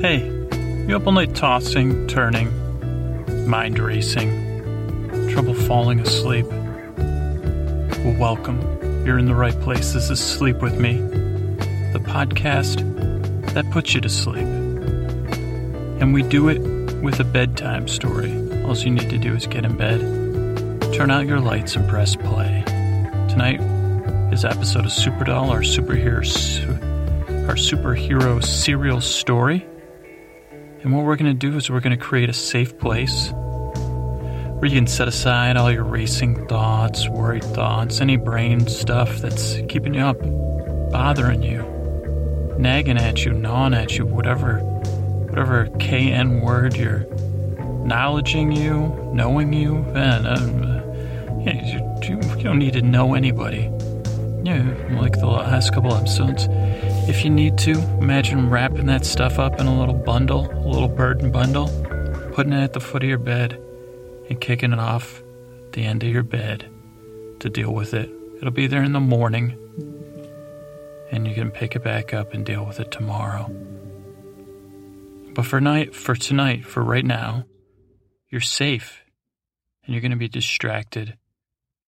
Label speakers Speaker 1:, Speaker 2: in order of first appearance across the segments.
Speaker 1: Hey, you up all night tossing, turning, mind racing, trouble falling asleep? Well, welcome. You're in the right place. This is Sleep With Me, the podcast that puts you to sleep. And we do it with a bedtime story. All you need to do is get in bed, turn out your lights, and press play. Tonight is episode of SuperDull, our superhero, our superhero serial story. And what we're going to do is we're going to create a safe place where you can set aside all your racing thoughts, worried thoughts, any brain stuff that's keeping you up, bothering you, nagging at you, gnawing at you, whatever, whatever KN word you're acknowledging you, knowing you, and um, yeah, you, you don't need to know anybody. Yeah, like the last couple episodes. If you need to, imagine wrapping that stuff up in a little bundle, a little burden bundle, putting it at the foot of your bed, and kicking it off the end of your bed to deal with it. It'll be there in the morning, and you can pick it back up and deal with it tomorrow. But for night, for tonight, for right now, you're safe, and you're going to be distracted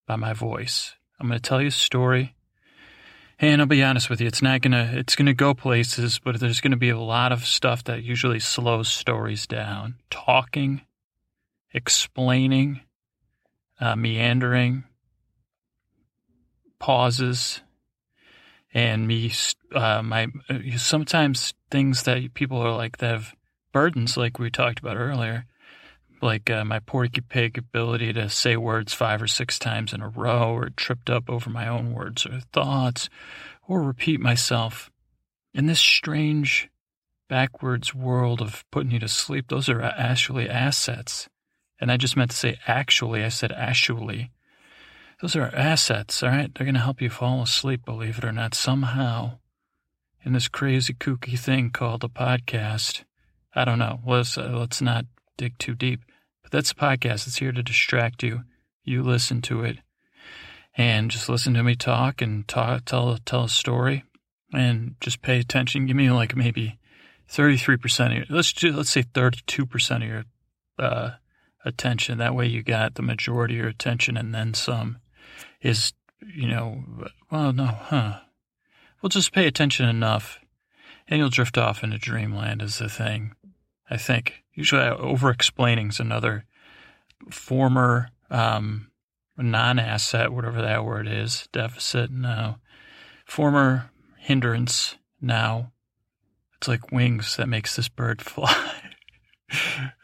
Speaker 1: by my voice. I'm going to tell you a story and I'll be honest with you, it's not gonna it's gonna go places, but there's gonna be a lot of stuff that usually slows stories down. Talking, explaining, uh, meandering, pauses, and me. Uh, my uh, sometimes things that people are like that have burdens, like we talked about earlier, like uh, my porky pig ability to say words five or six times in a row, or tripped up over my own words or thoughts, or repeat myself. In this strange, backwards world of putting you to sleep, those are actually assets. And I just meant to say actually, I said actually. Those are assets, all right? They're going to help you fall asleep, believe it or not, somehow. In this crazy, kooky thing called a podcast. I don't know. Let's, uh, let's not dig too deep. But that's a podcast. It's here to distract you. You listen to it and just listen to me talk and talk, tell, tell a story and just pay attention. Give me like maybe 33% of your, let's do, let's say 32% of your, uh, attention. That way you got the majority of your attention and then some is, you know, well, no, huh. We'll just pay attention enough and you'll drift off into dreamland is the thing. I think usually over explaining is another former, um, non-asset, whatever that word is, deficit now, former hindrance now. It's like wings that makes this bird fly.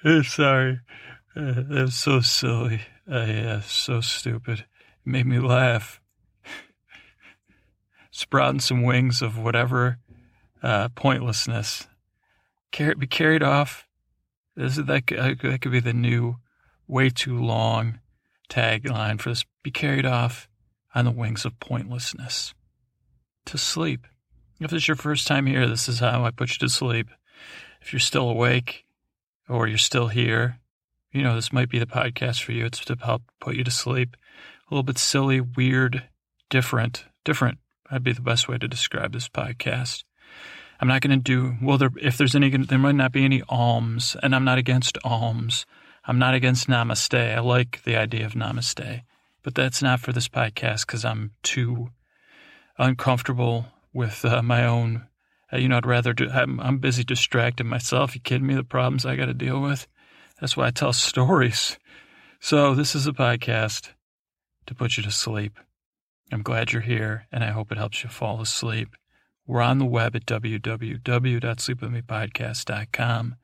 Speaker 1: Sorry, uh, that's so silly. Uh, yeah, so stupid. It made me laugh. Sprouting some wings of whatever uh, pointlessness. Car- be carried off. This is, that, that could be the new, way too long tagline for this be carried off on the wings of pointlessness. To sleep. If this is your first time here, this is how I put you to sleep. If you're still awake or you're still here, you know, this might be the podcast for you. It's to help put you to sleep. A little bit silly, weird, different. Different. That'd be the best way to describe this podcast. I'm not going to do, well, there, if there's any, there might not be any alms, and I'm not against alms. I'm not against namaste. I like the idea of namaste, but that's not for this podcast because I'm too uncomfortable with uh, my own. Uh, you know, I'd rather do. I'm, I'm busy distracting myself. You kidding me? The problems I got to deal with. That's why I tell stories. So this is a podcast to put you to sleep. I'm glad you're here, and I hope it helps you fall asleep. We're on the web at www.sleepwithmepodcast.com.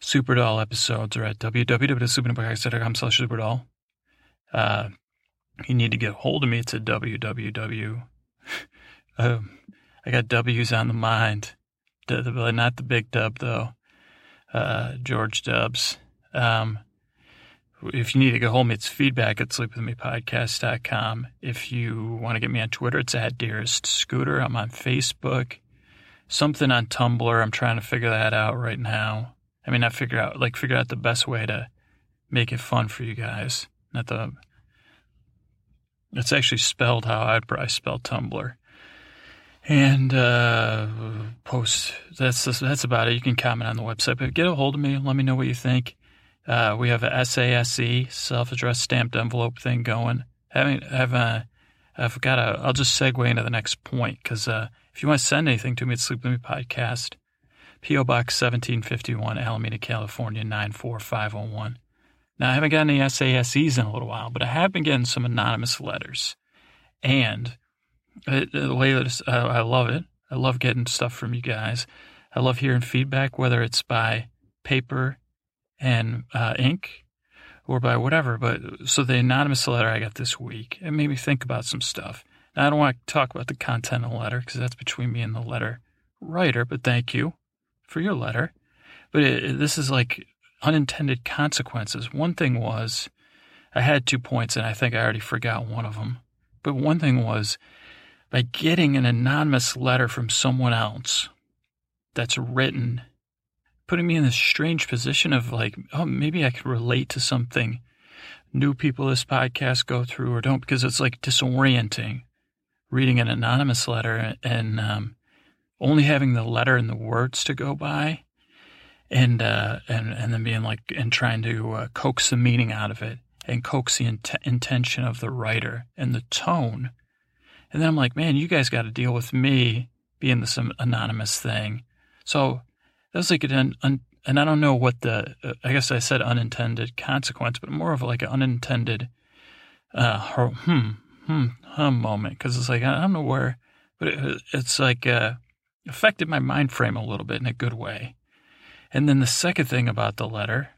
Speaker 1: SuperDull episodes are at www.supernetworkcom slash superdoll. Uh, you need to get a hold of me. It's at www. um, I got W's on the mind. not the big dub, though. Uh, George Dubs. Um, if you need to get hold of me, it's feedback at sleepwithmepodcast.com. If you want to get me on Twitter, it's at Dearest Scooter. I'm on Facebook. Something on Tumblr. I'm trying to figure that out right now. I mean, I figure out like figure out the best way to make it fun for you guys. Not the. It's actually spelled how I, I spell Tumblr. And uh, post. That's that's about it. You can comment on the website, but get a hold of me. Let me know what you think. Uh, we have a SASE self-addressed stamped envelope thing going. Having have I've got a. I'll just segue into the next point because uh, if you want to send anything to me at Sleep With Me Podcast, P.O. Box 1751, Alameda, California 94501. Now, I haven't gotten any SASEs in a little while, but I have been getting some anonymous letters. And it, the way that uh, I love it, I love getting stuff from you guys. I love hearing feedback, whether it's by paper and uh, ink or by whatever. But so the anonymous letter I got this week, it made me think about some stuff. Now, I don't want to talk about the content of the letter because that's between me and the letter writer, but thank you for your letter. But it, this is like unintended consequences. One thing was, I had two points and I think I already forgot one of them. But one thing was, by getting an anonymous letter from someone else that's written, putting me in this strange position of like, oh, maybe I could relate to something new people this podcast go through or don't, because it's like disorienting reading an anonymous letter and um, only having the letter and the words to go by and uh, and and then being like and trying to uh, coax the meaning out of it and coax the int- intention of the writer and the tone. And then I'm like, man, you guys got to deal with me being this anonymous thing. So that was like an, un, and I don't know what the, uh, I guess I said unintended consequence, but more of like an unintended, uh, hmm, hmm, hum moment. Cause it's like, I don't know where, but it, it's like, uh, affected my mind frame a little bit in a good way. And then the second thing about the letter,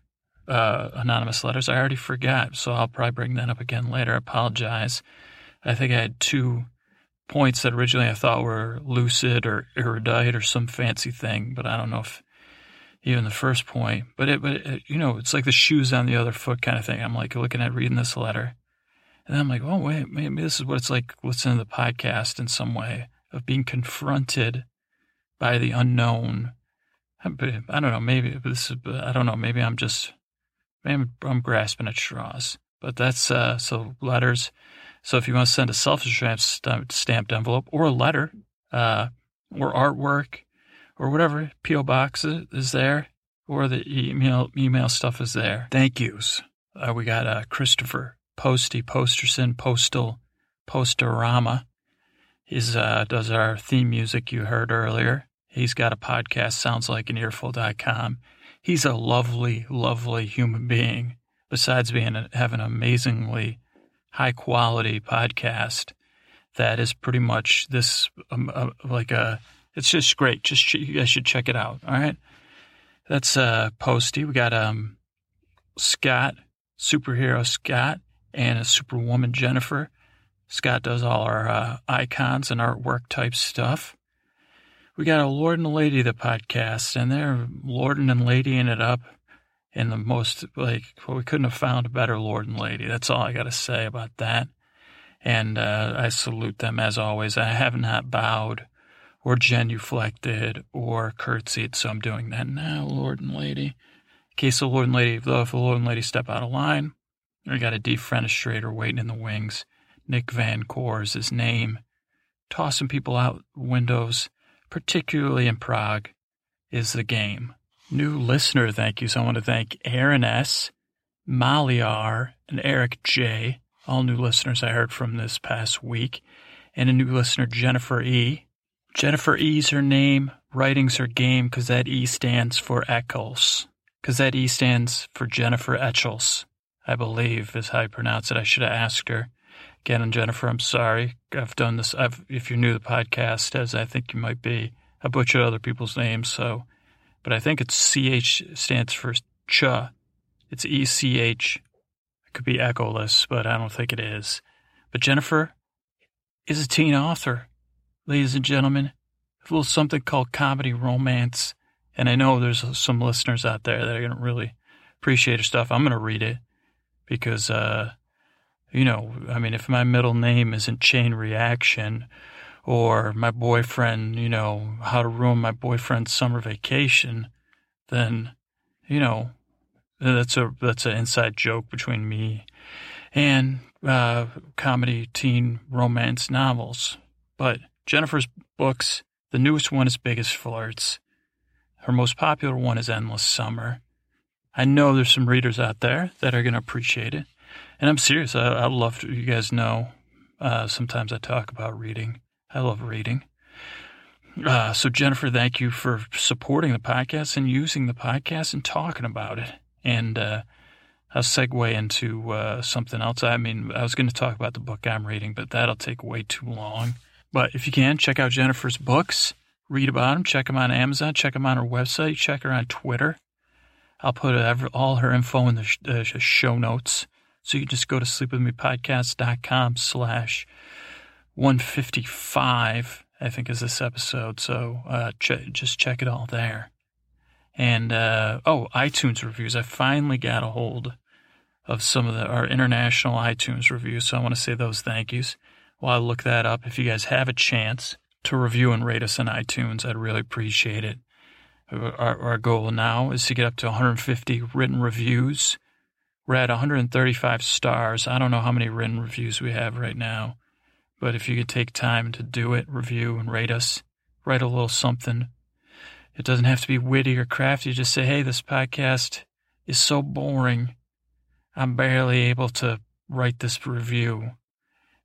Speaker 1: uh, anonymous letters, I already forgot. So I'll probably bring that up again later. I apologize. I think I had two points that originally I thought were lucid or erudite or some fancy thing, but I don't know if even the first point. But it, but it, you know, it's like the shoes on the other foot kind of thing. I'm like looking at reading this letter, and I'm like, oh wait, maybe this is what it's like listening to the podcast in some way of being confronted by the unknown I don't know. Maybe this is. I don't know. Maybe I'm just. I'm, I'm grasping at straws. But that's uh, so letters. So if you want to send a self-stamped stamped envelope or a letter, uh, or artwork, or whatever, PO box is there, or the email email stuff is there. Thank yous. Uh, we got uh, Christopher Posty Posterson Postal Postorama. He uh, does our theme music you heard earlier. He's got a podcast, sounds like an earful.com. He's a lovely, lovely human being. Besides being having an amazingly high quality podcast, that is pretty much this um, uh, like a. It's just great. Just you guys should check it out. All right, that's uh Posty. We got um Scott, superhero Scott, and a superwoman Jennifer. Scott does all our uh, icons and artwork type stuff we got a Lord and Lady the podcast, and they're lording and ladying it up in the most like well, we couldn't have found a better Lord and Lady. That's all I got to say about that. And uh, I salute them as always. I have not bowed or genuflected or curtsied, so I'm doing that now, Lord and Lady. In case the Lord and Lady, though, if the Lord and Lady step out of line, we got a defenestrator waiting in the wings. Nick Van Core is his name. Tossing people out windows particularly in Prague, is the game. New listener thank yous. I want to thank Aaron S., Molly R., and Eric J., all new listeners I heard from this past week, and a new listener, Jennifer E. Jennifer E.'s her name, writing's her game, because that E stands for Eccles. Because that E stands for Jennifer Etchels, I believe is how you pronounce it. I should have asked her. Again, and Jennifer, I'm sorry. I've done this. I've, if you're new to the podcast, as I think you might be, I butchered other people's names. So, but I think it's CH stands for Ch. It's ECH. It could be echoless, but I don't think it is. But Jennifer is a teen author, ladies and gentlemen. A little something called comedy romance. And I know there's some listeners out there that are going to really appreciate her stuff. I'm going to read it because, uh, you know, I mean, if my middle name isn't chain reaction or my boyfriend, you know, how to ruin my boyfriend's summer vacation, then, you know, that's a, that's an inside joke between me and, uh, comedy teen romance novels. But Jennifer's books The newest one is Biggest Flirts. Her most popular one is Endless Summer. I know there's some readers out there that are going to appreciate it. And I'm serious. I, I love to, you guys know, uh, sometimes I talk about reading. I love reading. Uh, so, Jennifer, thank you for supporting the podcast and using the podcast and talking about it. And uh, I'll segue into uh, something else. I mean, I was going to talk about the book I'm reading, but that'll take way too long. But if you can, check out Jennifer's books, read about them, check them on Amazon, check them on her website, check her on Twitter. I'll put all her info in the show notes. So you just go to sleepwithmepodcast.com slash 155, I think is this episode. So uh, ch- just check it all there. And, uh, oh, iTunes reviews. I finally got a hold of some of the, our international iTunes reviews. So I want to say those thank yous while I look that up. If you guys have a chance to review and rate us on iTunes, I'd really appreciate it. Our, our goal now is to get up to 150 written reviews. We're at 135 stars. I don't know how many written reviews we have right now, but if you could take time to do it, review and rate us, write a little something. It doesn't have to be witty or crafty. Just say, hey, this podcast is so boring. I'm barely able to write this review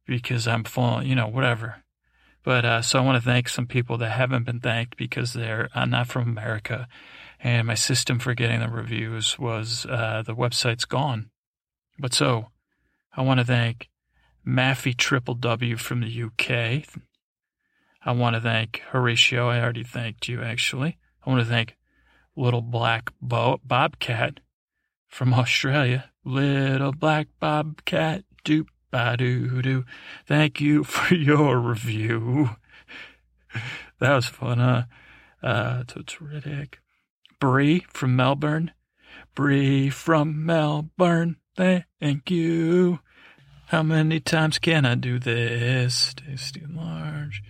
Speaker 1: because I'm full, you know, whatever. But uh, so I want to thank some people that haven't been thanked because they're uh, not from America. And my system for getting the reviews was uh, the website's gone. But so I want to thank Maffy Triple W from the UK. I want to thank Horatio. I already thanked you, actually. I want to thank Little Black Bo- Bobcat from Australia. Little Black Bobcat, doop ba doo doo. Thank you for your review. that was fun, huh? Uh, Riddick. Bree from Melbourne. Bree from Melbourne. Thank you. How many times can I do this? Tasty and large.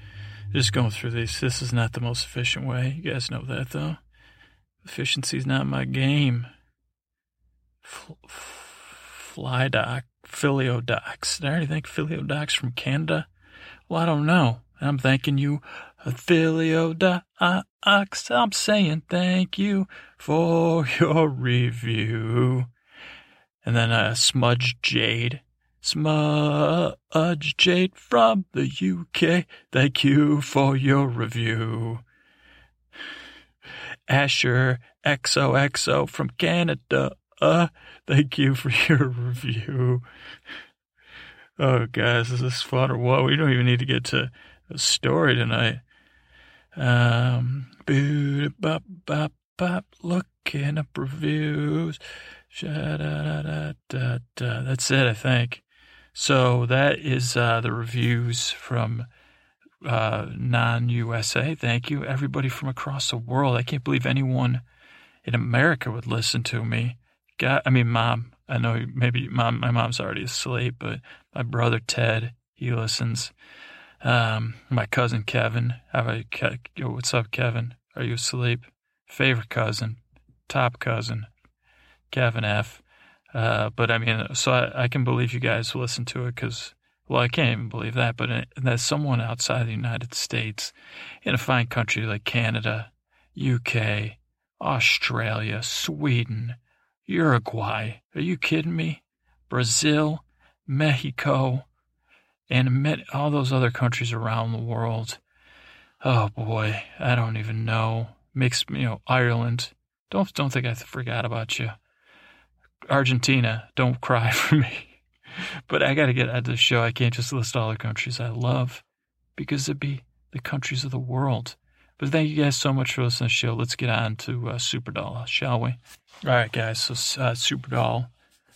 Speaker 1: Just going through these. This is not the most efficient way. You guys know that, though. Efficiency is not my game. F- fly dock. Philiodox. Did I already thank Philiodox from Canada? Well, I don't know. I'm thanking you, Philiodox. I'm saying thank you for your review. And then uh, Smudge Jade. Smudge Jade from the UK. Thank you for your review. Asher XOXO from Canada. Uh, thank you for your review. Oh, guys, is this fun or what? We don't even need to get to a story tonight. Um, bop, bop, bop, looking up reviews. Sha-da-da-da-da-da. That's it, I think. So that is uh, the reviews from uh, non USA. Thank you, everybody from across the world. I can't believe anyone in America would listen to me. God, I mean, mom. I know maybe mom. My mom's already asleep, but my brother Ted, he listens. Um, my cousin Kevin. How Yo, what's up, Kevin? Are you asleep? Favorite cousin, top cousin, Kevin F. Uh, but I mean, so I, I, can believe you guys listen to it because, well, I can't even believe that. But it, that someone outside the United States, in a fine country like Canada, UK, Australia, Sweden, Uruguay. Are you kidding me? Brazil, Mexico, and all those other countries around the world. Oh boy, I don't even know. Mixed, you know, Ireland. Don't don't think I forgot about you. Argentina, don't cry for me. But I got to get out of the show. I can't just list all the countries I love because it'd be the countries of the world. But thank you guys so much for listening to the show. Let's get on to uh, SuperDull, shall we? All right, guys. So uh, SuperDull,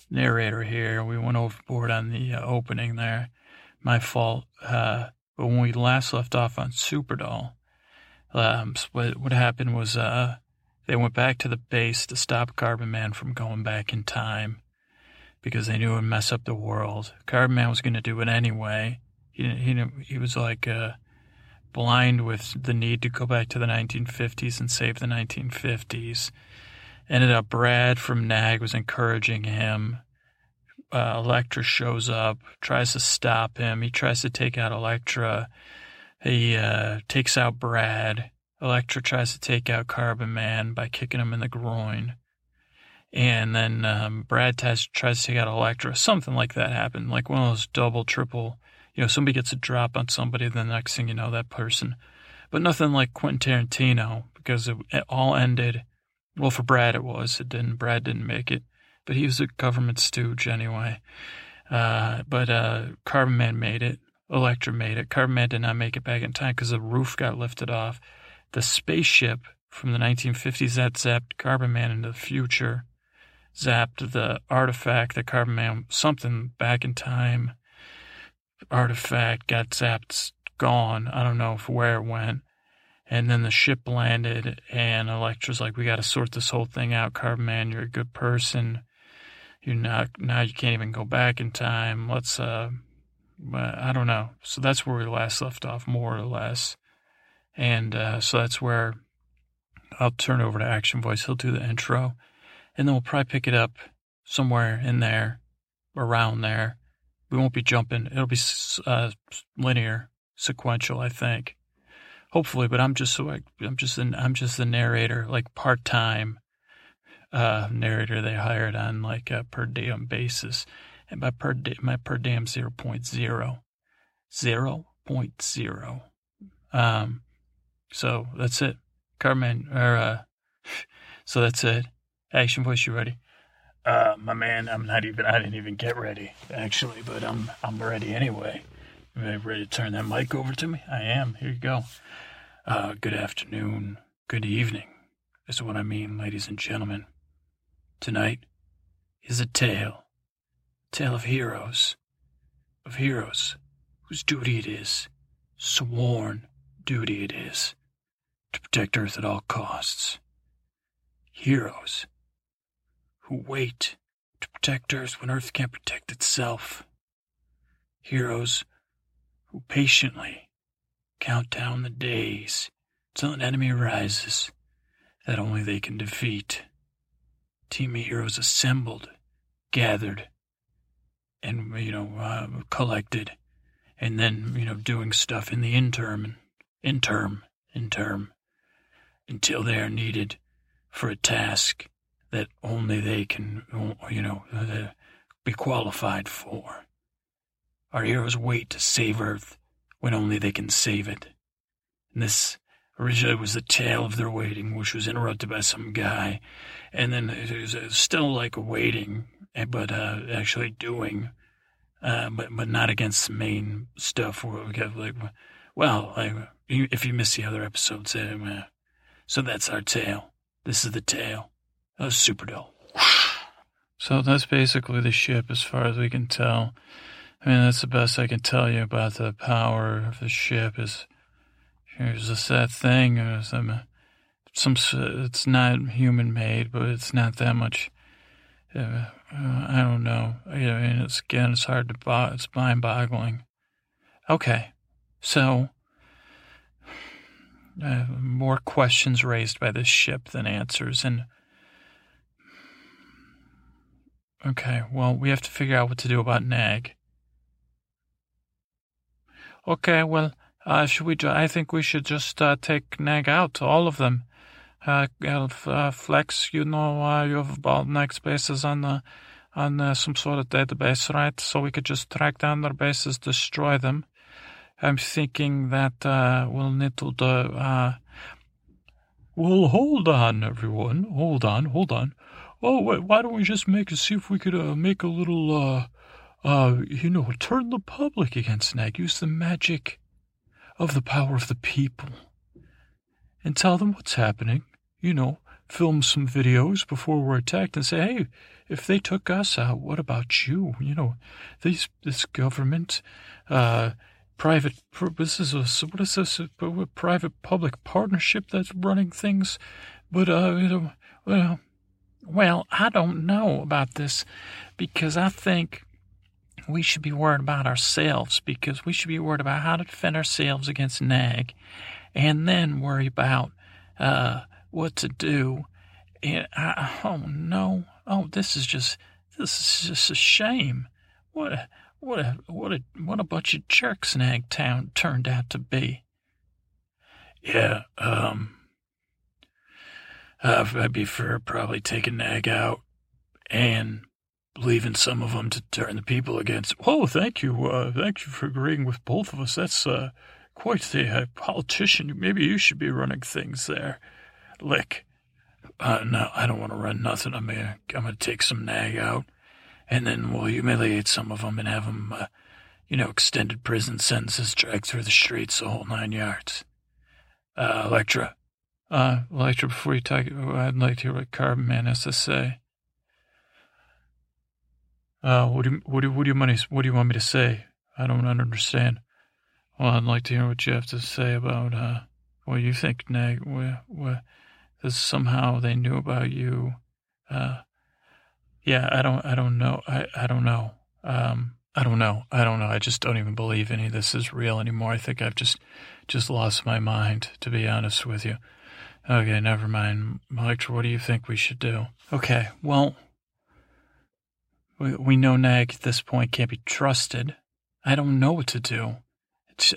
Speaker 1: narrator here. We went overboard on the uh, opening there. My fault. Uh, but when we last left off on Super Doll, um, what, what happened was uh, they went back to the base to stop Carbon Man from going back in time because they knew it would mess up the world. Carbon Man was going to do it anyway. He, he, he was like, uh, blind with the need to go back to the 1950s and save the 1950s. Ended up Brad from NAG was encouraging him. Uh, Elektra shows up, tries to stop him. He tries to take out Elektra. he uh, takes out Brad. Elektra tries to take out Carbon Man by kicking him in the groin. And then um, Brad tries, tries to take out Elektra. Something like that happened, like one of those double, triple. You know, somebody gets a drop on somebody, the next thing you know, that person. But nothing like Quentin Tarantino because it, it all ended. Well, for Brad, it was. It didn't. Brad didn't make it, but he was a government stooge anyway. Uh, but uh, Carbon Man made it. Elektra made it. Carbon Man did not make it back in time because the roof got lifted off. The spaceship from the 1950s that zapped Carbon Man into the future zapped the artifact that Carbon Man, something back in time, artifact got zapped, gone. I don't know where it went. And then the ship landed, and Elektra's like, "We got to sort this whole thing out, Carbon Man. You're a good person. You're not now. You can't even go back in time. Let's uh, I don't know. So that's where we last left off, more or less. And uh, so that's where I'll turn over to Action Voice. He'll do the intro, and then we'll probably pick it up somewhere in there, around there. We won't be jumping. It'll be uh, linear, sequential, I think. Hopefully, but I'm just so I'm just an, I'm just the narrator, like part time uh, narrator they hired on like a per diem basis, and my per day, my per diem 0.0, 0.0. Um, so that's it. Carmen, or uh, so that's it. Action voice, you ready? Uh, my man, I'm not even. I didn't even get ready actually, but I'm I'm ready anyway. Ready to turn that mic over to me? I am. Here you go. Uh, good afternoon. Good evening. This Is what I mean, ladies and gentlemen. Tonight is a tale. Tale of heroes. Of heroes whose duty it is, sworn duty it is, to protect Earth at all costs. Heroes who wait to protect Earth when Earth can't protect itself. Heroes who patiently count down the days till an enemy rises that only they can defeat. Team of heroes assembled, gathered, and, you know, uh, collected, and then, you know, doing stuff in the interim, interim, interim, until they are needed for a task that only they can, you know, uh, be qualified for. Our heroes wait to save Earth when only they can save it. And this originally was the tale of their waiting, which was interrupted by some guy. And then it was still like waiting, eh, but uh, actually doing, uh, but but not against the main stuff. Where we got like, well, like, if you miss the other episodes, uh, so that's our tale. This is the tale of SuperDull. So that's basically the ship, as far as we can tell. I mean, that's the best I can tell you about the power of the ship. Is here's a sad thing. Some, some, it's not human made, but it's not that much. Uh, uh, I don't know. I mean, it's again, it's hard to. Bo- it's mind boggling. Okay, so uh, more questions raised by this ship than answers, and okay, well, we have to figure out what to do about Nag. Okay, well, uh, should we? Ju- I think we should just uh, take Nag out, all of them. Uh, uh Flex, you know, uh, you have about Nag's bases on the on some sort of database, right? So we could just track down their bases, destroy them. I'm thinking that we'll need to do. well, hold on, everyone. Hold on, hold on. Oh, wait, why don't we just make see if we could make a little uh, you know, turn the public against Nag. Use the magic of the power of the people and tell them what's happening. You know, film some videos before we're attacked and say, hey, if they took us out, what about you? You know, these this government, uh, private. This is a what is this? A, private public partnership that's running things, but uh, know, well, well, I don't know about this because I think we should be worried about ourselves because we should be worried about how to defend ourselves against nag and then worry about uh, what to do. And I, oh no, oh this is just this is just a shame. What what a what a what a bunch of jerks Nag Town turned out to be. Yeah, um, uh, I'd be for probably taking Nag out and leaving some of them to turn the people against. Oh, thank you. Uh, thank you for agreeing with both of us. That's uh, quite the uh, politician. Maybe you should be running things there. Lick. Uh, no, I don't want to run nothing. I'm gonna, I'm gonna take some nag out, and then we'll humiliate some of them and have them, uh, you know, extended prison sentences dragged through the streets, the whole nine yards. Uh, Electra. Uh, Electra, before you talk, I'd like to hear what Carbon Man has to say. Uh, what do you, what do, what do you want what do you want me to say? I don't understand. Well, I'd like to hear what you have to say about, uh, what you think, Nag, where, that somehow they knew about you. Uh, yeah, I don't, I don't know. I, I don't know. Um, I don't know. I don't know. I just don't even believe any of this is real anymore. I think I've just, just lost my mind, to be honest with you. Okay, never mind. Electra, what do you think we should do? Okay, well, we, we know Nag at this point can't be trusted. I don't know what to do.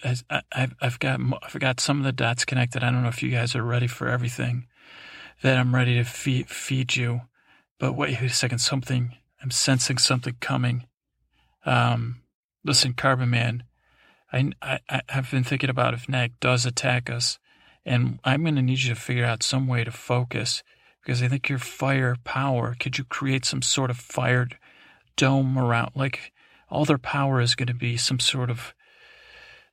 Speaker 1: I, I've, I've got, I've got some of the dots connected. I don't know if you guys are ready for everything that I'm ready to feed, feed you. But wait a second, something, I'm sensing something coming. Um, listen, Carbon Man, I, I, I've been thinking about if Nag does attack us, and I'm going to need you to figure out some way to focus because I think your fire power, could you create some sort of fired dome around, like all their power is going to be some sort of,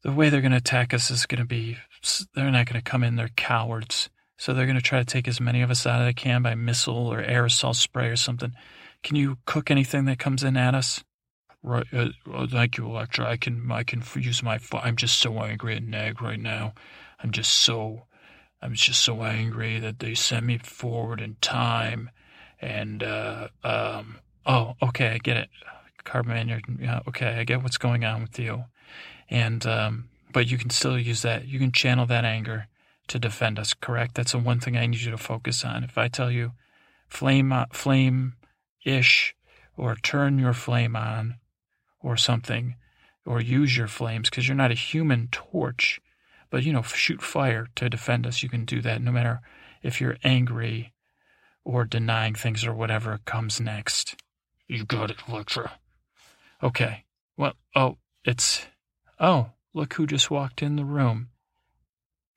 Speaker 1: the way they're going to attack us is going to be, they're not going to come in, they're cowards. So they're going to try to take as many of us out as they can by missile or aerosol spray or something. Can you cook anything that comes in at us? Right. Uh, well, thank you, Electra. I can I can use my. I'm just so angry at Nag right now. I'm just so. I'm just so angry that they sent me forward in time, and uh, um. Oh, okay, I get it. Carbon you're, yeah, okay, I get what's going on with you, and um. But you can still use that. You can channel that anger to defend us, correct? That's the one thing I need you to focus on. If I tell you flame, uh, flame ish, or turn your flame on, or something, or use your flames, because you're not a human torch, but you know, shoot fire to defend us. You can do that no matter if you're angry or denying things or whatever comes next. You got it, Electra. Okay. Well, oh, it's. Oh, look who just walked in the room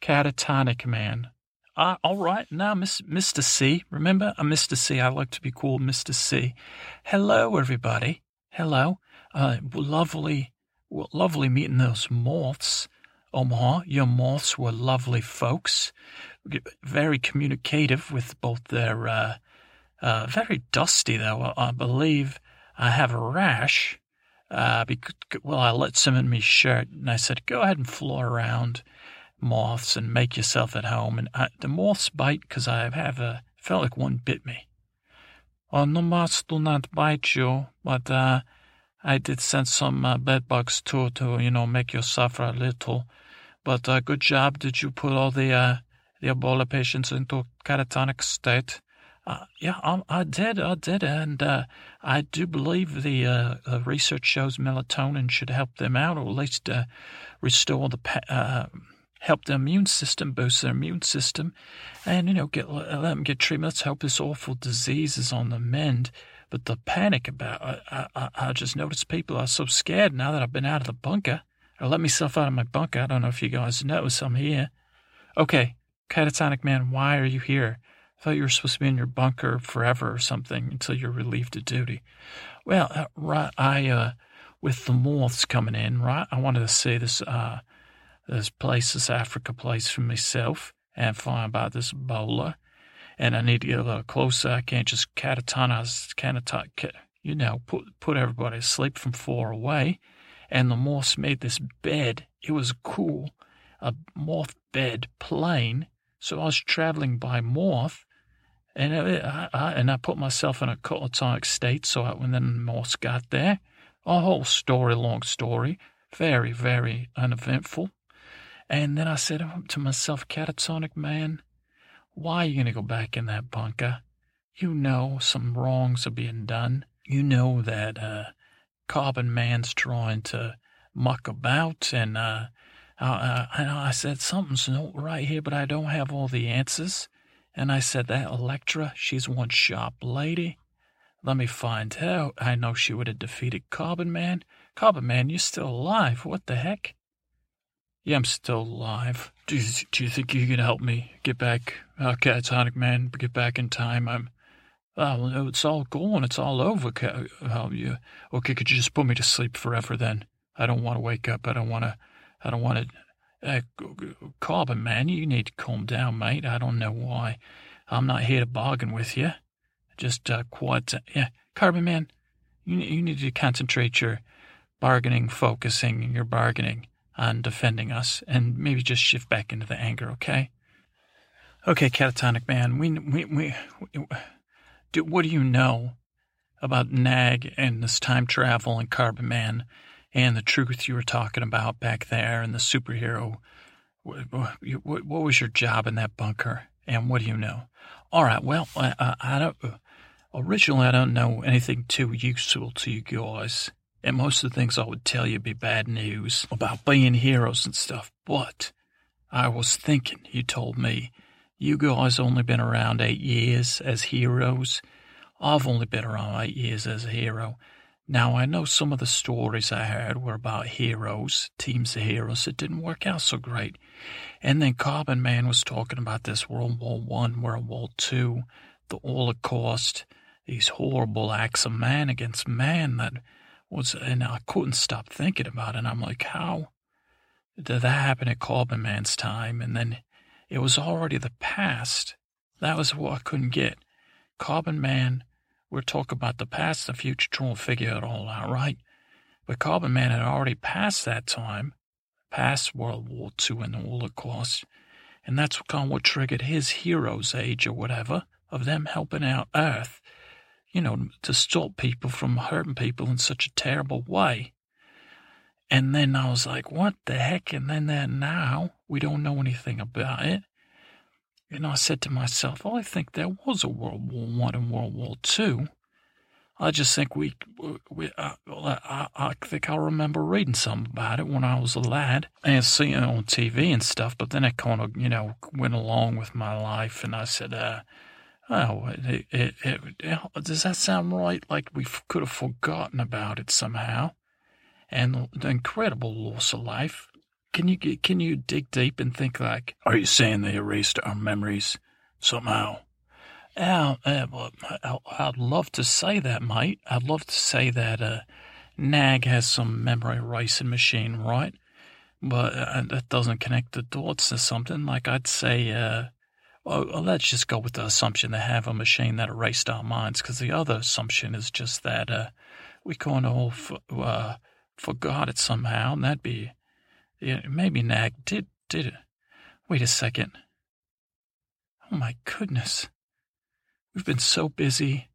Speaker 1: catatonic man. Uh, all right, now, Miss, Mr. C. Remember, I'm Mr. C. I like to be called Mr. C. Hello, everybody. Hello. Uh, lovely, lovely meeting those moths. Omaha, your moths were lovely folks. Very communicative with both their, uh, uh, very dusty though. I believe I have a rash. Uh, because, well, I let some in my shirt and I said, go ahead and floor around moths and make yourself at home. And I, the moths bite because I have a felt like one bit me. Well, no moths do not bite you, but uh, I did send some uh, bed bugs too to you know make you suffer a little. But uh, good job. Did you put all the uh, the Ebola patients into catatonic state? Uh, yeah, I, I, did. I did, and uh, I do believe the uh, research shows melatonin should help them out, or at least uh, restore the uh, help the immune system, boost their immune system, and you know get let them get treatment. Let's this awful disease is on the mend. But the panic about I, I, I just noticed people are so scared now that I've been out of the bunker. I let myself out of my bunker. I don't know if you guys notice I'm here. Okay, catatonic man, why are you here? I thought you were supposed to be in your bunker forever or something until you're relieved of duty. Well, uh, right, I uh, with the moths coming in, right? I wanted to say this. Uh, this place, this Africa place for myself and find about this Ebola. And I need to get a little closer. I can't just catatonize, catatonize, you know, put, put everybody asleep from far away. And the moths made this bed. It was cool, a moth bed plane. So I was traveling by moth, and I, I, and I put myself in a catatonic state. So when the moths got there, a whole story, long story, very, very uneventful. And then I said to myself, catatonic man, why are you going to go back in that bunker? You know some wrongs are being done. You know that uh, Carbon Man's trying to muck about, and uh, uh, I said, something's not right here, but I don't have all the answers. And I said, that Elektra, she's one sharp lady. Let me find out. I know she would have defeated Carbon Man. Carbon Man, you're still alive. What the heck? Yeah, I'm still alive. Do you, do you think you can help me get back, uh, Catatonic Man, get back in time? I'm, oh, it's all gone. It's all over. Oh, you, okay, could you just put me to sleep forever then? I don't want to wake up. I don't want to I don't want to. Uh, Carbon Man, you need to calm down, mate. I don't know why. I'm not here to bargain with you. Just uh, quite. Uh, yeah, Carbon Man, you, you need to concentrate your bargaining, focusing your bargaining on defending us, and maybe just shift back into the anger, okay? Okay, Catatonic Man, we, we, we, we do, what do you know about Nag and this time travel and Carbon Man and the truth you were talking about back there and the superhero. What, what, was your job in that bunker? And what do you know? All right. Well, I, I don't. Uh, originally, I don't know anything too useful to you guys, and most of the things I would tell you be bad news about being heroes and stuff. But I was thinking, you told me, you guys only been around eight years as heroes. I've only been around eight years as a hero. Now, I know some of the stories I heard were about heroes, teams of heroes that didn't work out so great. And then Carbon Man was talking about this World War One, World War Two, the Holocaust, these horrible acts of man against man that was, and I couldn't stop thinking about it. And I'm like, how did that happen at Carbon Man's time? And then it was already the past. That was what I couldn't get. Carbon Man we're talking about the past, the future, trying to figure it all out, right? But Carbon Man had already passed that time, past World War II and the Holocaust, and that's what kind of what triggered his hero's age or whatever of them helping out Earth, you know, to stop people from hurting people in such a terrible way. And then I was like, what the heck? And then that now we don't know anything about it. And I said to myself, well, I think there was a World War One and World War Two. I just think we, we uh, I, I think I remember reading something about it when I was a lad and seeing it on TV and stuff. But then it kind of, you know, went along with my life, and I said, uh, "Oh, it, it, it, does that sound right? Like we could have forgotten about it somehow." And the incredible loss of life can you can you dig deep and think like, are you saying they erased our memories somehow? Uh, I'd love to say that, mate. I'd love to say that uh, Nag has some memory erasing machine, right? But uh, that doesn't connect the dots to something. Like I'd say, uh, well, let's just go with the assumption they have a machine that erased our minds, because the other assumption is just that uh, we kind of all f- uh, forgot it somehow, and that'd be yeah, maybe Nag did did it. Wait a second. Oh my goodness. We've been so busy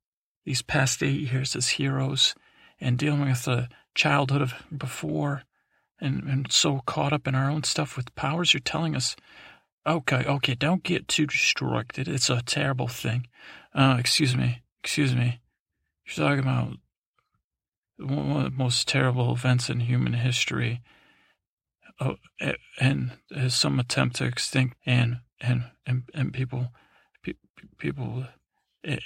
Speaker 1: these past eight years as heroes and dealing with the childhood of before and, and so caught up in our own stuff with powers you're telling us okay okay don't get too distracted it's a terrible thing uh excuse me excuse me you're talking about one of the most terrible events in human history uh, and some attempt to extinct and and and, and people pe- people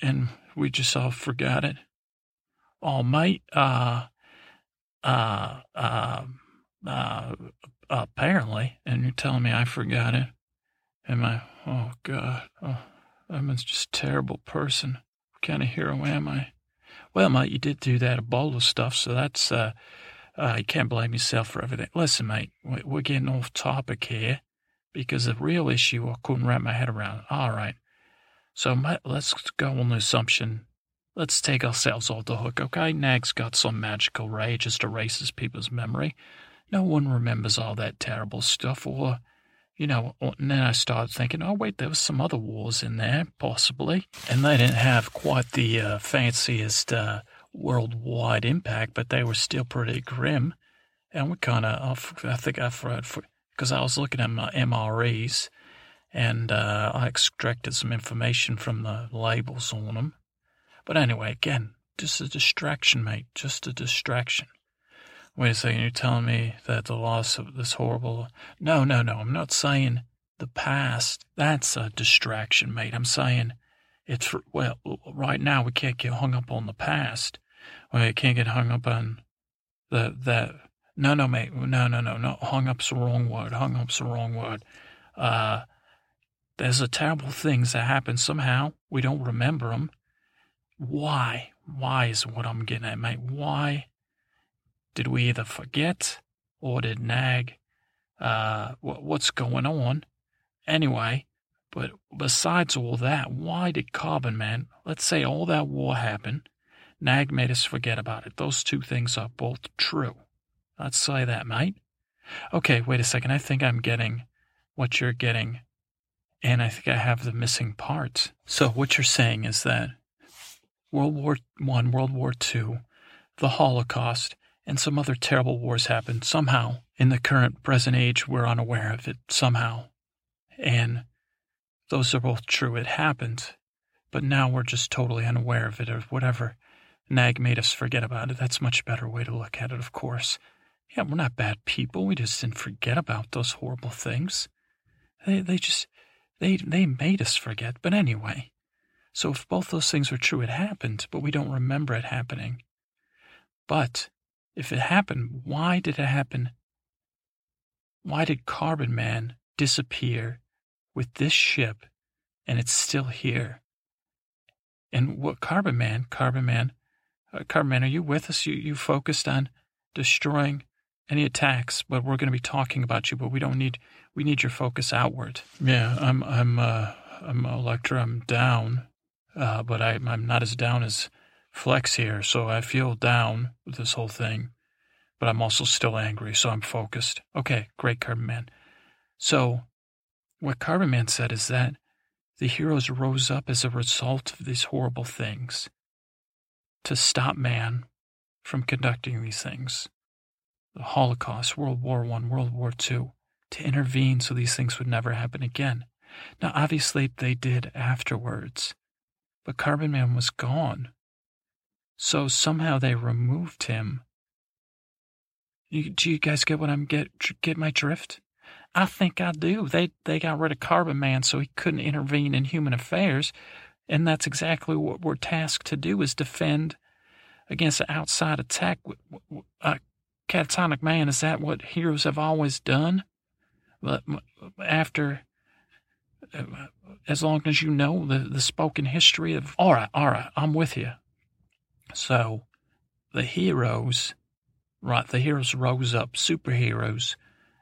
Speaker 1: and we just all forgot it. Oh, mate, uh, uh, uh, uh, apparently, and you're telling me I forgot it. Am I? Oh God, oh, I'm just a terrible person. What kind of hero am I? Well, mate, you did do that Ebola stuff, so that's uh, uh, you can't blame yourself for everything. Listen, mate, we're getting off topic here because the real issue I couldn't wrap my head around. All right. So mate let's go on the assumption. Let's take ourselves off the hook, okay? Nag's got some magical ray just erases people's memory. No one remembers all that terrible stuff, or, you know, and then I started thinking, oh, wait, there was some other wars in there, possibly. And they didn't have quite the uh, fanciest uh, worldwide impact, but they were still pretty grim. And we kind of, I think I've read, because I was looking at my MREs and uh, I extracted some information from the labels on them. But anyway, again, just a distraction, mate, just a distraction. Wait a second, you're telling me that the loss of this horrible. No, no, no, I'm not saying the past. That's a distraction, mate. I'm saying it's well, right now we can't get hung up on the past. We can't get hung up on the, that. No, no, mate. No, no, no, no. Hung up's the wrong word. Hung up's the wrong word. Uh, there's a terrible things that happen somehow. We don't remember them. Why? Why is what I'm getting at, mate. Why did we either forget or did Nag, uh, what's going on? Anyway, but besides all that, why did Carbon Man, let's say all that war happened, Nag made us forget about it. Those two things are both true. Let's say that, mate. Okay, wait a second. I think I'm getting what you're getting, and I think I have the missing parts. So what you're saying is that World War One, World War Two, the Holocaust, and some other terrible wars happened somehow in the current present age. We're unaware of it somehow, and those are both true. It happened, but now we're just totally unaware of it or whatever. Nag made us forget about it. That's much better way to look at it, of course. Yeah, we're not bad people. We just didn't forget about those horrible things. They they just they they made us forget. But anyway, so if both those things were true, it happened, but we don't remember it happening. But if it happened, why did it happen? Why did Carbon Man disappear with this ship and it's still here? And what Carbon Man, Carbon Man, uh, Carbon Man, are you with us? You you focused on destroying any attacks, but we're going to be talking about you. But we don't need we need your focus outward. Yeah, I'm I'm uh, I'm Elektra. I'm down, uh, but I, I'm not as down as Flex here. So I feel down with this whole thing, but I'm also still angry. So I'm focused. Okay, great, Carbon Man. So what Carbon Man said is that the heroes rose up as a result of these horrible things to stop man from conducting these things the Holocaust, World War I, World War II, to intervene so these things would never happen again. Now, obviously, they did afterwards, but Carbon Man was gone. So somehow they removed him. You, do you guys get what I'm get get my drift? I think I do. They they got rid of Carbon Man so he couldn't intervene in human affairs, and that's exactly what we're tasked to do: is defend against an outside attack. Uh, catatonic man, is that what heroes have always done? But after, as long as you know the, the spoken history of, all right, all right, I'm with you. So the heroes, right, the heroes rose up, superheroes.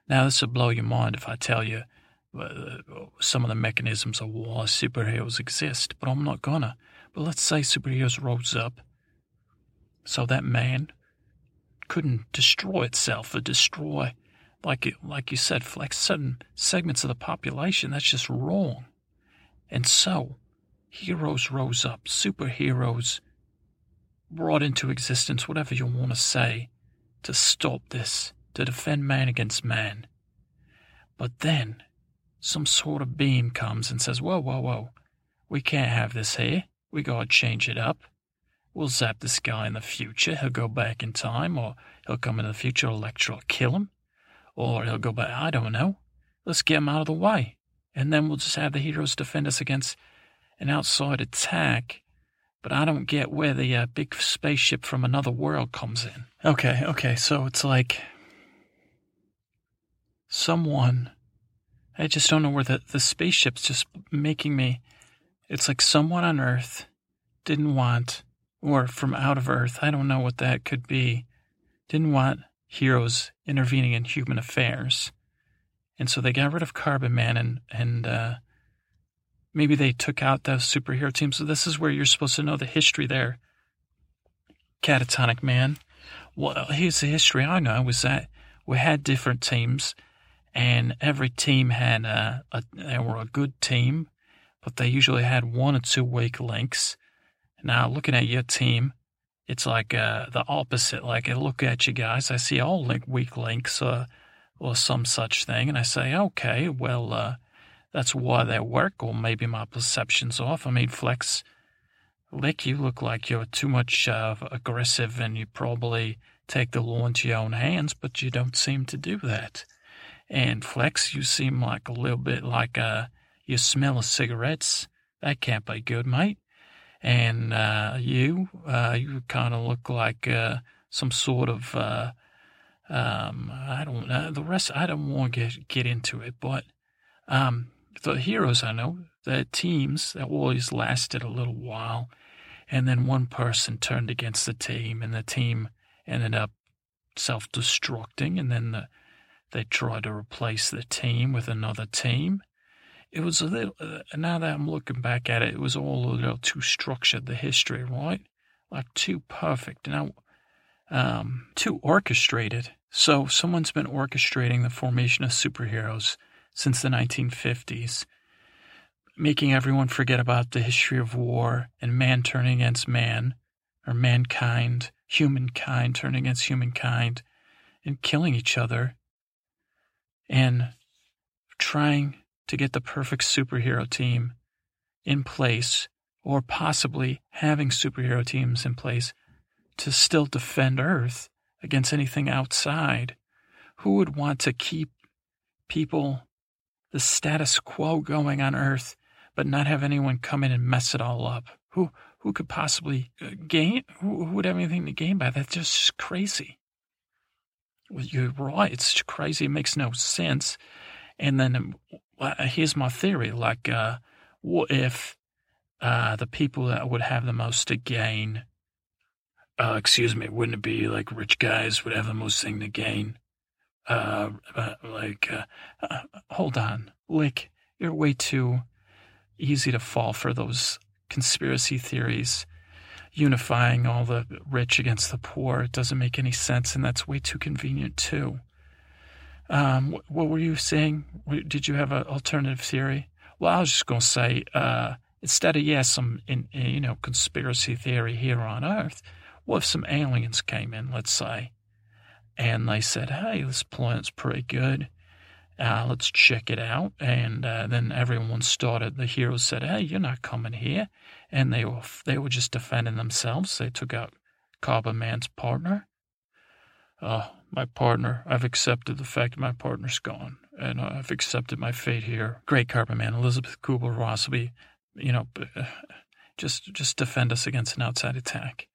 Speaker 1: Now, this will blow your mind if I tell you uh, some of the mechanisms of why superheroes exist, but I'm not gonna. But let's say superheroes rose up. So that man couldn't destroy itself or destroy, like it, like you said, like certain segments of the population. That's just wrong. And so, heroes rose up, superheroes brought into existence, whatever you want to say, to stop this, to defend man against man. But then, some sort of beam comes and says, Whoa, whoa, whoa, we can't have this here. We gotta change it up. We'll zap this guy in the future. He'll go back in time, or he'll come into the future, Elektra will kill him, or he'll go back. I don't know. Let's get him out of the way. And then we'll just have the heroes defend us against an outside attack. But I don't get where the uh, big spaceship from another world comes in. Okay, okay, so it's like someone. I just don't know where the, the spaceship's just making me. It's like someone on Earth didn't want or from out of Earth. I don't know what that could be. Didn't want heroes intervening in human affairs. And so they got rid of Carbon Man and, and uh, maybe they took out those superhero teams. So this is where you're supposed to know the history there. Catatonic Man. Well, here's the history I know was that we had different teams and every team had a, a they were a good team, but they usually had one or two weak links now, looking at your team, it's like uh, the opposite. Like I look at you guys, I see all link, weak links uh, or some such thing, and I say, okay, well, uh, that's why they work, or maybe my perception's off. I mean, Flex, Lick, you look like you're too much uh, aggressive, and you probably take the law into your own hands, but you don't seem to do that. And Flex, you seem like a little bit like uh, you smell of cigarettes. That can't be good, mate. And uh, you, uh, you kind of look like uh, some sort of, uh, um, I don't know, the rest, I don't want to get, get into it, but um, the heroes I know, the teams that always lasted a little while, and then one person turned against the team, and the team ended up self destructing, and then the, they tried to replace the team with another team. It was a little, uh, now that I'm looking back at it, it was all a little too structured, the history, right? Like too perfect. Now, um, too orchestrated. So someone's been orchestrating the formation of superheroes since the 1950s, making everyone forget about the history of war and man turning against man, or mankind, humankind turning against humankind, and killing each other, and trying to get the perfect superhero team in place, or possibly having superhero teams in place to still defend Earth against anything outside. Who would want to keep people, the status quo going on Earth, but not have anyone come in and mess it all up? Who who could possibly uh, gain? Who, who would have anything to gain by that? That's just crazy. Well, you're right. It's crazy. It makes no sense. And then um, here's my theory: like, uh, what if uh, the people that would have the most to gain uh, excuse me, wouldn't it be like rich guys would have the most thing to gain? Uh, like, uh, uh, hold on, like, you're way too easy to fall for those conspiracy theories unifying all the rich against the poor. It doesn't make any sense, and that's way too convenient too. Um, what, what were you saying? Did you have an alternative theory? Well, I was just going to say, uh, instead of yes, some in, you know conspiracy theory here on Earth, what if some aliens came in, let's say, and they said, hey, this planet's pretty good. Uh, let's check it out. And uh, then everyone started, the heroes said, hey, you're not coming here. And they were, they were just defending themselves. They took out Carbon Man's partner. Oh, my partner, I've accepted the fact my partner's gone. And I've accepted my fate here. Great Carbon Man, Elizabeth Kubler-Ross will be, you know, just, just defend us against an outside attack.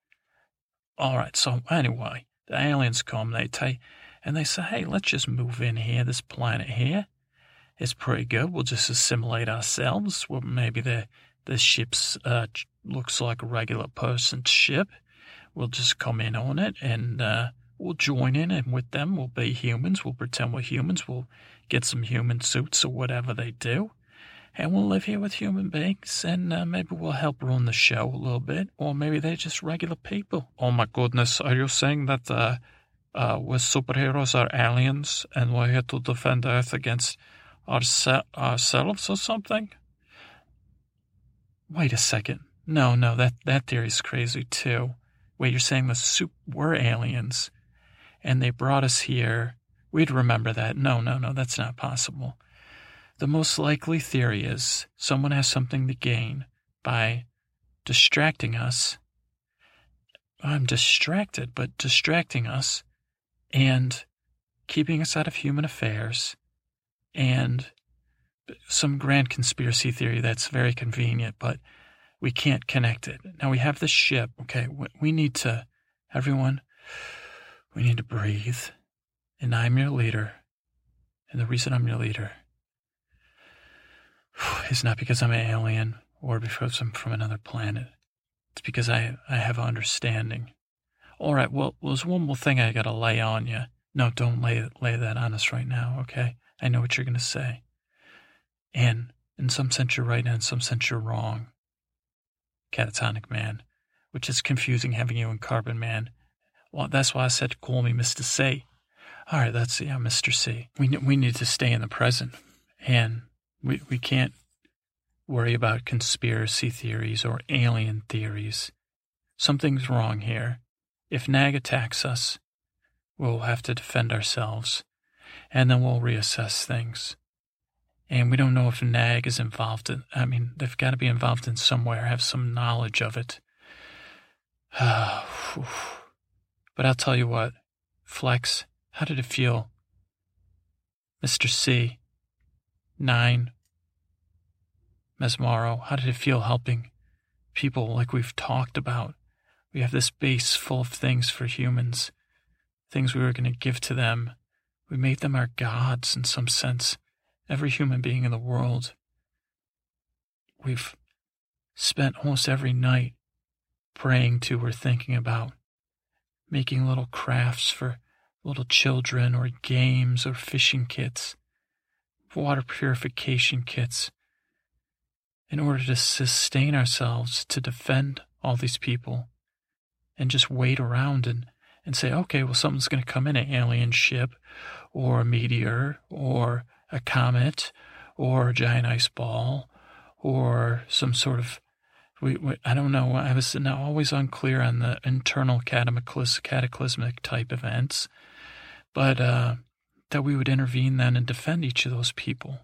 Speaker 1: All right, so anyway, the aliens come, they take, and they say, hey, let's just move in here, this planet here. It's pretty good. We'll just assimilate ourselves. Well, maybe the the ship's uh, looks like a regular person's ship. We'll just come in on it and uh, we'll join in, and with them, we'll be humans. We'll pretend we're humans. We'll get some human suits or whatever they do and we'll live here with human beings, and uh, maybe we'll help run the show a little bit, or maybe they're just regular people. Oh my goodness, are you saying that uh, uh, we're superheroes are aliens, and we're here to defend Earth against ourse- ourselves or something? Wait a second. No, no, that, that theory's crazy too. Wait, you're saying the soup were aliens, and they brought us here. We'd remember that. No, no, no, that's not possible. The most likely theory is someone has something to gain by distracting us. I'm distracted, but distracting us and keeping us out of human affairs and some grand conspiracy theory that's very convenient, but we can't connect it. Now we have this ship. Okay. We need to, everyone, we need to breathe. And I'm your leader. And the reason I'm your leader is not because I'm an alien or because I'm from another planet. It's because I, I have understanding. All right, well, there's one more thing I got to lay on you. No, don't lay, lay that on us right now, okay? I know what you're going to say. And in some sense, you're right, and in some sense, you're wrong. Catatonic Man, which is confusing having you in Carbon Man. Well, that's why I said call me Mr. C. All right, that's, yeah, Mr. C. We, we need to stay in the present. And we, we can't worry about conspiracy theories or alien theories. Something's wrong here. If Nag attacks us, we'll have to defend ourselves, and then we'll reassess things. And we don't know if Nag is involved in, I mean, they've got to be involved in some way or have some knowledge of it. but I'll tell you what, Flex, how did it feel? Mr. C, Nine, Mesmaro, how did it feel helping people like we've talked about? We have this base full of things for humans, things we were going to give to them. We made them our gods in some sense. Every human being in the world. We've spent almost every night praying to or thinking about, making little crafts for little children or games or fishing kits, water purification kits, in order to sustain ourselves, to defend all these people, and just wait around and, and say, okay, well, something's going to come in an alien ship or a meteor or a comet or a giant ice ball or some sort of we, we, I don't know. I was now always unclear on the internal cataclysmic type events, but uh, that we would intervene then and defend each of those people.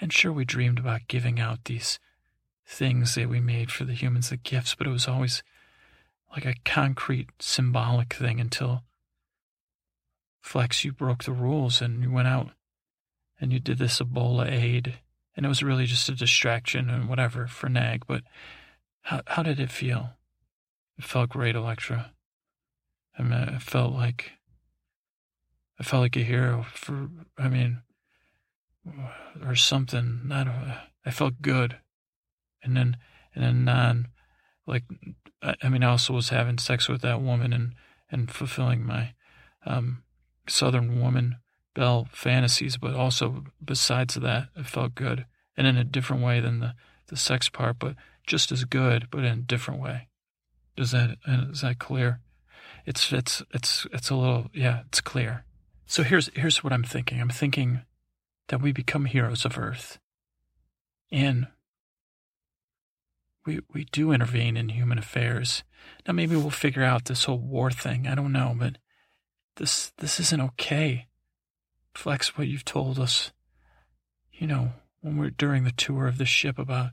Speaker 1: And sure, we dreamed about giving out these things that we made for the humans, the gifts, but it was always like a concrete, symbolic thing until Flex, you broke the rules and you went out and you did this Ebola aid. And it was really just a distraction and whatever for Nag, but how, how did it feel? It felt great, Electra. I mean, it felt like I felt like a hero for. I mean, or something. Not. I felt good, and then and then non, like I, mean, I also was having sex with that woman and and fulfilling my um, Southern woman belle fantasies, but also besides that, it felt good and in a different way than the the sex part, but just as good, but in a different way. Is that is that clear? It's it's it's it's a little yeah, it's clear. So here's here's what I'm thinking. I'm thinking that we become heroes of Earth, and we we do intervene in human affairs. Now maybe we'll figure out this whole war thing. I don't know, but this this isn't okay. Flex what you've told us. You know, when we're during the tour of the ship about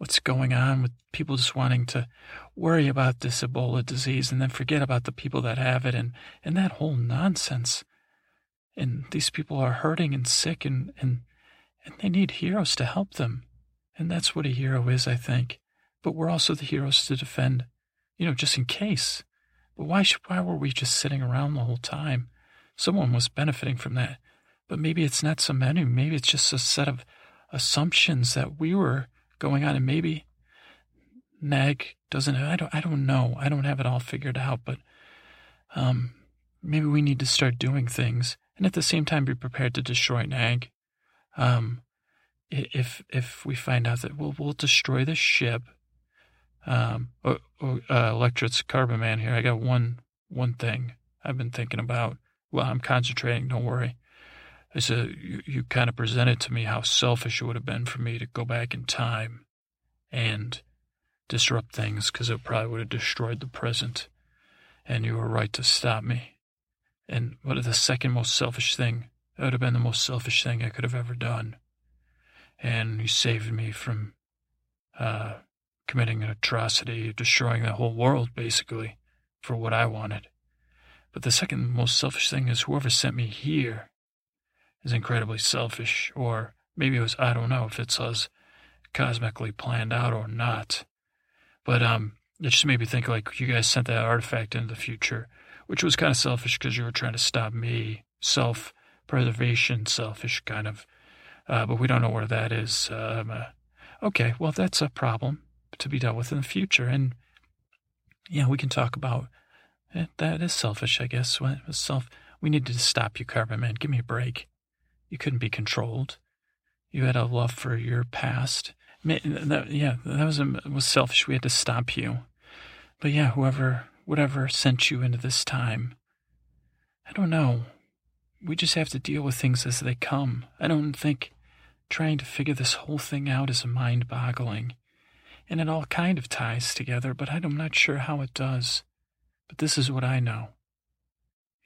Speaker 1: what's going on with people just wanting to worry about this Ebola disease and then forget about the people that have it and, and that whole nonsense. And these people are hurting and sick and, and, and they need heroes to help them. And that's what a hero is, I think. But we're also the heroes to defend, you know, just in case. But why, should, why were we just sitting around the whole time? Someone was benefiting from that. But maybe it's not so many. Maybe it's just a set of assumptions that we were going on, and maybe Nag doesn't. I don't. I don't know. I don't have it all figured out, but um, maybe we need to start doing things, and at the same time be prepared to destroy Nag. Um, if if we find out that we'll we'll destroy the ship. Um, oh, oh, uh, Electra's Carbon Man here. I got one one thing I've been thinking about. Well, I'm concentrating. Don't worry. I said, you, you kind of presented to me how selfish it would have been for me to go back in time and disrupt things because it probably would have destroyed the present. And you were right to stop me. And what the second most selfish thing? It would have been the most selfish thing I could have ever done. And you saved me from uh, committing an atrocity, destroying the whole world, basically, for what I wanted. But the second most selfish thing is whoever sent me here is incredibly selfish, or maybe it was, I don't know if it's as cosmically planned out or not. But um, it just made me think like you guys sent that artifact into the future, which was kind of selfish because you were trying to stop me. Self preservation, selfish kind of. Uh, but we don't know where that is. Um, uh, okay, well, that's a problem to be dealt with in the future. And yeah, we can talk about it. That is selfish, I guess. Self, we needed to stop you, Carbon Man. Give me a break. You couldn't be controlled. You had a love for your past. That, yeah, that was um, was selfish. We had to stop you. But yeah, whoever, whatever sent you into this time, I don't know. We just have to deal with things as they come. I don't think trying to figure this whole thing out is mind boggling. And it all kind of ties together, but I'm not sure how it does. But this is what I know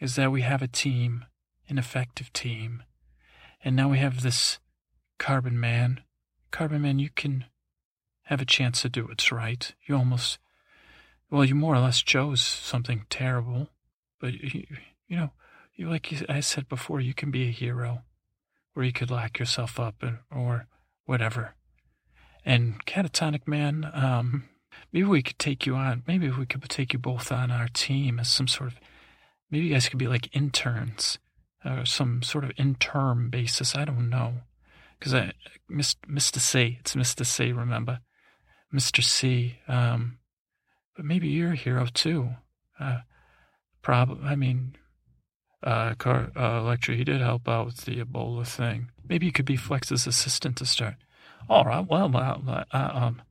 Speaker 1: is that we have a team, an effective team, and now we have this Carbon Man. Carbon Man, you can have a chance to do what's right. You almost, well, you more or less chose something terrible, but you, you know, you like I said before, you can be a hero, or you could lock yourself up, and, or whatever. And catatonic man, um, maybe we could take you on. Maybe we could take you both on our team as some sort of. Maybe you guys could be like interns, or some sort of interim basis. I don't know, because I Mr. C. It's Mr. C. Remember, Mr. C. Um, but maybe you're a hero too. Uh, probably. I mean, uh, Car- uh, he did help out with the Ebola thing. Maybe you could be Flex's assistant to start. All right. Well, uh, uh, um,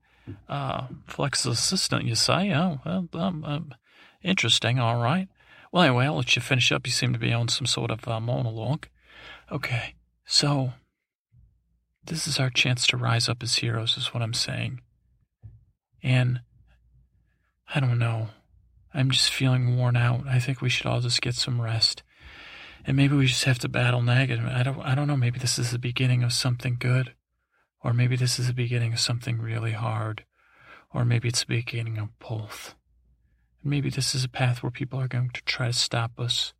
Speaker 1: uh, Flex's assistant, you say? Oh, well, um, um, interesting. All right. Well, anyway, I'll let you finish up. You seem to be on some sort of uh, monologue. Okay. So, this is our chance to rise up as heroes, is what I'm saying. And I don't know. I'm just feeling worn out. I think we should all just get some rest. And maybe we just have to battle negative. I don't I don't know, maybe this is the beginning of something good. Or maybe this is the beginning of something really hard. Or maybe it's the beginning of both. And maybe this is a path where people are going to try to stop us.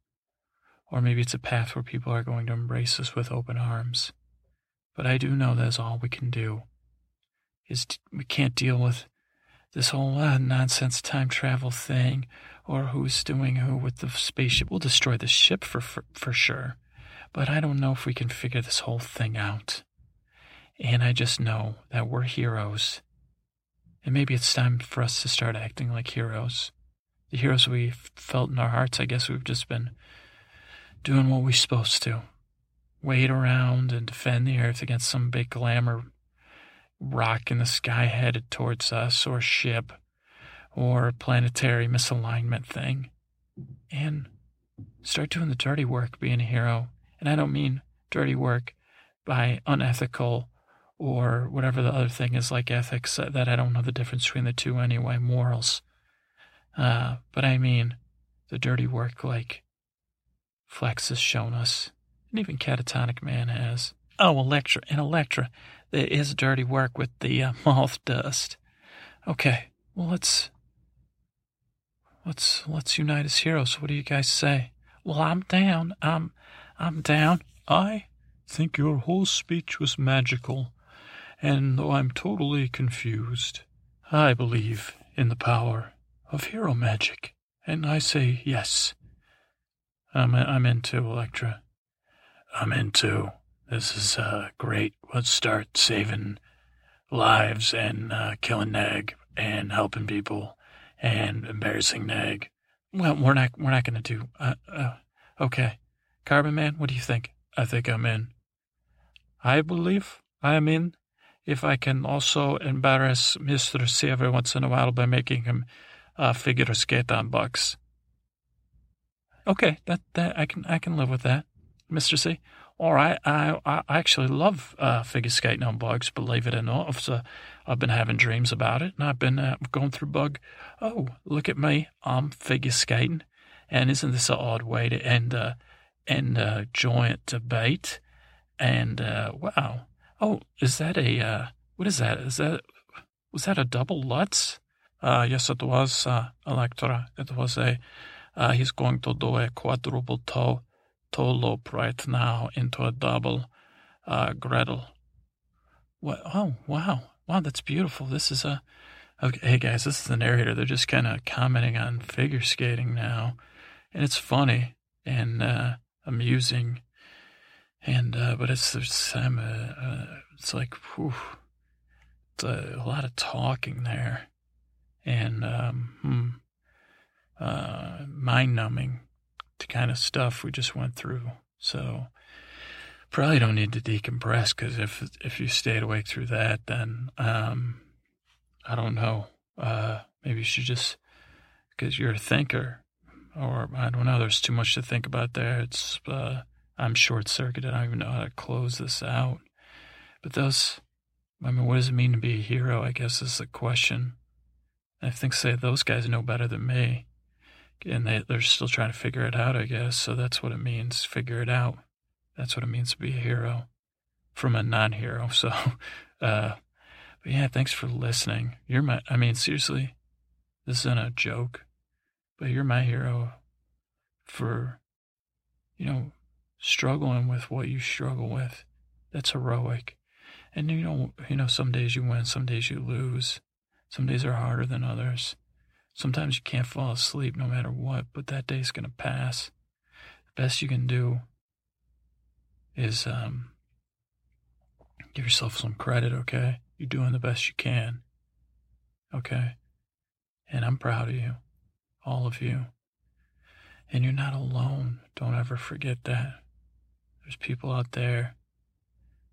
Speaker 1: Or maybe it's a path where people are going to embrace us with open arms. But I do know that's all we can do. Is we can't deal with this whole uh, nonsense time travel thing, or who's doing who with the spaceship. We'll destroy the ship for, for, for sure. But I don't know if we can figure this whole thing out. And I just know that we're heroes. And maybe it's time for us to start acting like heroes. The heroes we felt in our hearts, I guess we've just been doing what we're supposed to. Wait around and defend the earth against some big glamour rock in the sky headed towards us, or ship, or planetary misalignment thing. And start doing the dirty work being a hero. And I don't mean dirty work by unethical or whatever the other thing is like ethics that I don't know the difference between the two anyway, morals. Uh, but I mean the dirty work like Flex has shown us, and even Catatonic Man has. Oh, Electra, and Electra, there is dirty work with the uh, moth dust. Okay, well let's let's let's unite as heroes. What do you guys say? Well, I'm down. I'm I'm down. I think your whole speech was magical, and though I'm totally confused, I believe in the power of hero magic, and I say yes. I'm I'm into Electra. I'm into. This is uh, great. Let's start saving lives and uh, killing Nag and helping people and embarrassing Nag. Well, we're not we're not going to do. Uh, uh, okay, Carbon Man, what do you think? I think I'm in. I believe I am in. If I can also embarrass Mister C every once in a while by making him uh, figure skate on bucks. Okay, that that I can I can live with that, Mister C. All right, I, I actually love uh, figure skating on bugs, believe it or not. I've, uh, I've been having dreams about it, and I've been uh, going through bug. Oh, look at me, I'm figure skating. And isn't this an odd way to end, uh, end a joint debate? And uh, wow, oh, is that a, uh, what is that? Is that, was that a double Lutz? Uh, yes, it was, uh, Electra. It was a, uh, he's going to do a quadruple toe toe loop right now into a double uh, Gretel. What? Oh, wow. Wow, that's beautiful. This is a. Okay, hey guys, this is the narrator. They're just kind of commenting on figure skating now. And it's funny and uh, amusing. And, uh, but it's, it's, uh, uh, it's like, whew, it's a, a, lot of talking there. And, um, hmm, uh, mind numbing the kind of stuff we just went through. So probably don't need to decompress because if if you stayed awake through that, then um, I don't know. Uh, maybe you should just because you're a thinker, or I don't know. There's too much to think about there. It's uh, I'm short circuited. I don't even know how to close this out. But those, I mean, what does it mean to be a hero? I guess is the question. I think say those guys know better than me and they, they're still trying to figure it out, I guess. So that's what it means, figure it out. That's what it means to be a hero from a non hero. So, uh, but yeah, thanks for listening. You're my, I mean, seriously, this isn't a joke, but you're my hero for you know, struggling with what you struggle with. That's heroic. And you know, you know, some days you win, some days you lose. Some days are harder than others. Sometimes you can't fall asleep no matter what, but that day's gonna pass. The best you can do is um, give yourself some credit, okay? You're doing the best you can, okay? And I'm proud of you, all of you. And you're not alone. Don't ever forget that. There's people out there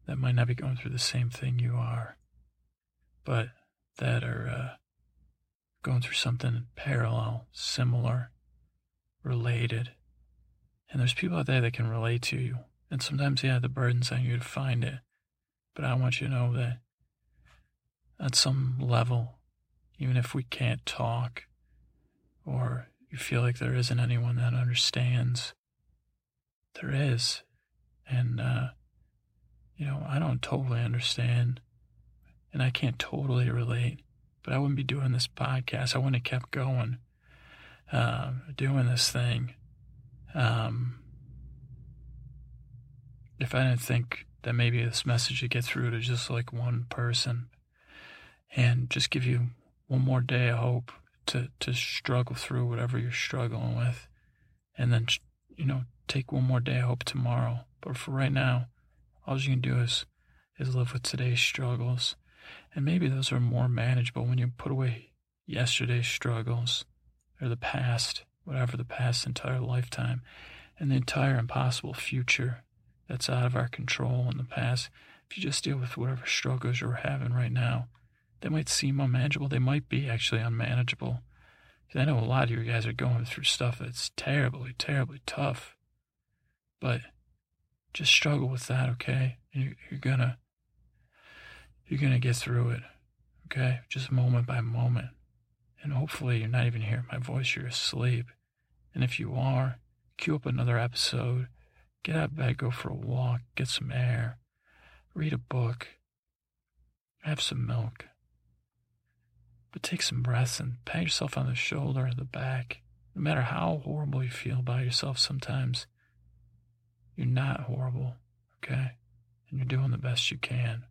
Speaker 1: that might not be going through the same thing you are, but that are uh, going through something parallel, similar, related. And there's people out there that can relate to you. And sometimes, yeah, the burden's on you to find it. But I want you to know that at some level, even if we can't talk or you feel like there isn't anyone that understands, there is. And, uh, you know, I don't totally understand and I can't totally relate, but I wouldn't be doing this podcast. I wouldn't have kept going, uh, doing this thing. Um, if I didn't think that maybe this message would get through to just like one person and just give you one more day of hope to, to struggle through whatever you're struggling with. And then, you know, take one more day I hope tomorrow. But for right now, all you can do is, is live with today's struggles. And maybe those are more manageable when you put away yesterday's struggles or the past, whatever the past entire lifetime, and the entire impossible future that's out of our control in the past. If you just deal with whatever struggles you're having right now, they might seem unmanageable. They might be actually unmanageable. I know a lot of you guys are going through stuff that's terribly, terribly tough. But just struggle with that, okay? And you're, gonna, you're gonna get through it, okay? Just moment by moment. And hopefully you're not even hearing my voice, you're asleep. And if you are, cue up another episode Get out of bed, go for a walk, get some air, read a book, have some milk. But take some breaths and pat yourself on the shoulder or the back. No matter how horrible you feel about yourself sometimes, you're not horrible, okay? And you're doing the best you can.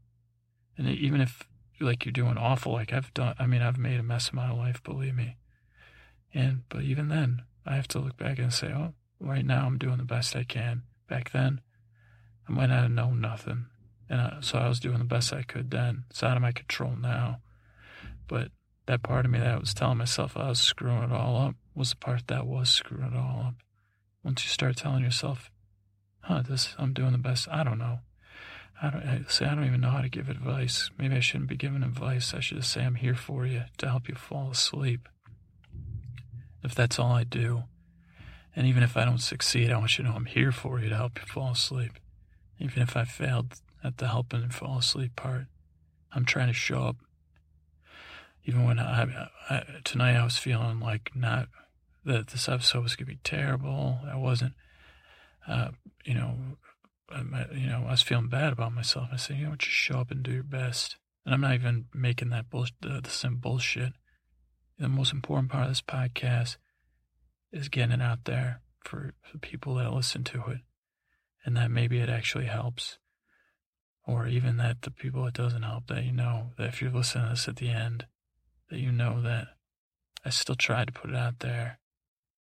Speaker 1: And even if like you're doing awful, like I've done, I mean, I've made a mess of my life, believe me. And, but even then, I have to look back and say, oh, right now I'm doing the best I can back then. I might not have known nothing. And I, so I was doing the best I could then. It's out of my control now. But that part of me that was telling myself I was screwing it all up was the part that was screwing it all up. Once you start telling yourself, huh, this, I'm doing the best, I don't know. I don't eh, I say I don't even know how to give advice. Maybe I shouldn't be giving advice. I should just say I'm here for you to help you fall asleep. If that's all I do, and even if I don't succeed, I want you to know I'm here for you to help you fall asleep. Even if I failed at the helping and fall asleep part, I'm trying to show up. Even when I, I tonight I was feeling like not that this episode was gonna be terrible. I wasn't, uh, you know, I, you know, I was feeling bad about myself. I said, you know, just show up and do your best. And I'm not even making that bullshit, the, same bullshit. The most important part of this podcast is getting it out there for the people that listen to it and that maybe it actually helps or even that the people it doesn't help that you know that if you're listening to this at the end that you know that i still tried to put it out there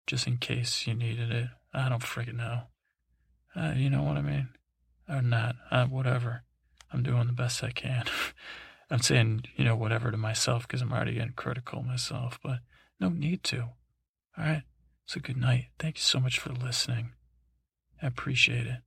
Speaker 1: just in case you needed it i don't freaking know uh, you know what i mean or not uh, whatever i'm doing the best i can i'm saying you know whatever to myself because i'm already getting critical myself but no need to all right so good night. Thank you so much for listening. I appreciate it.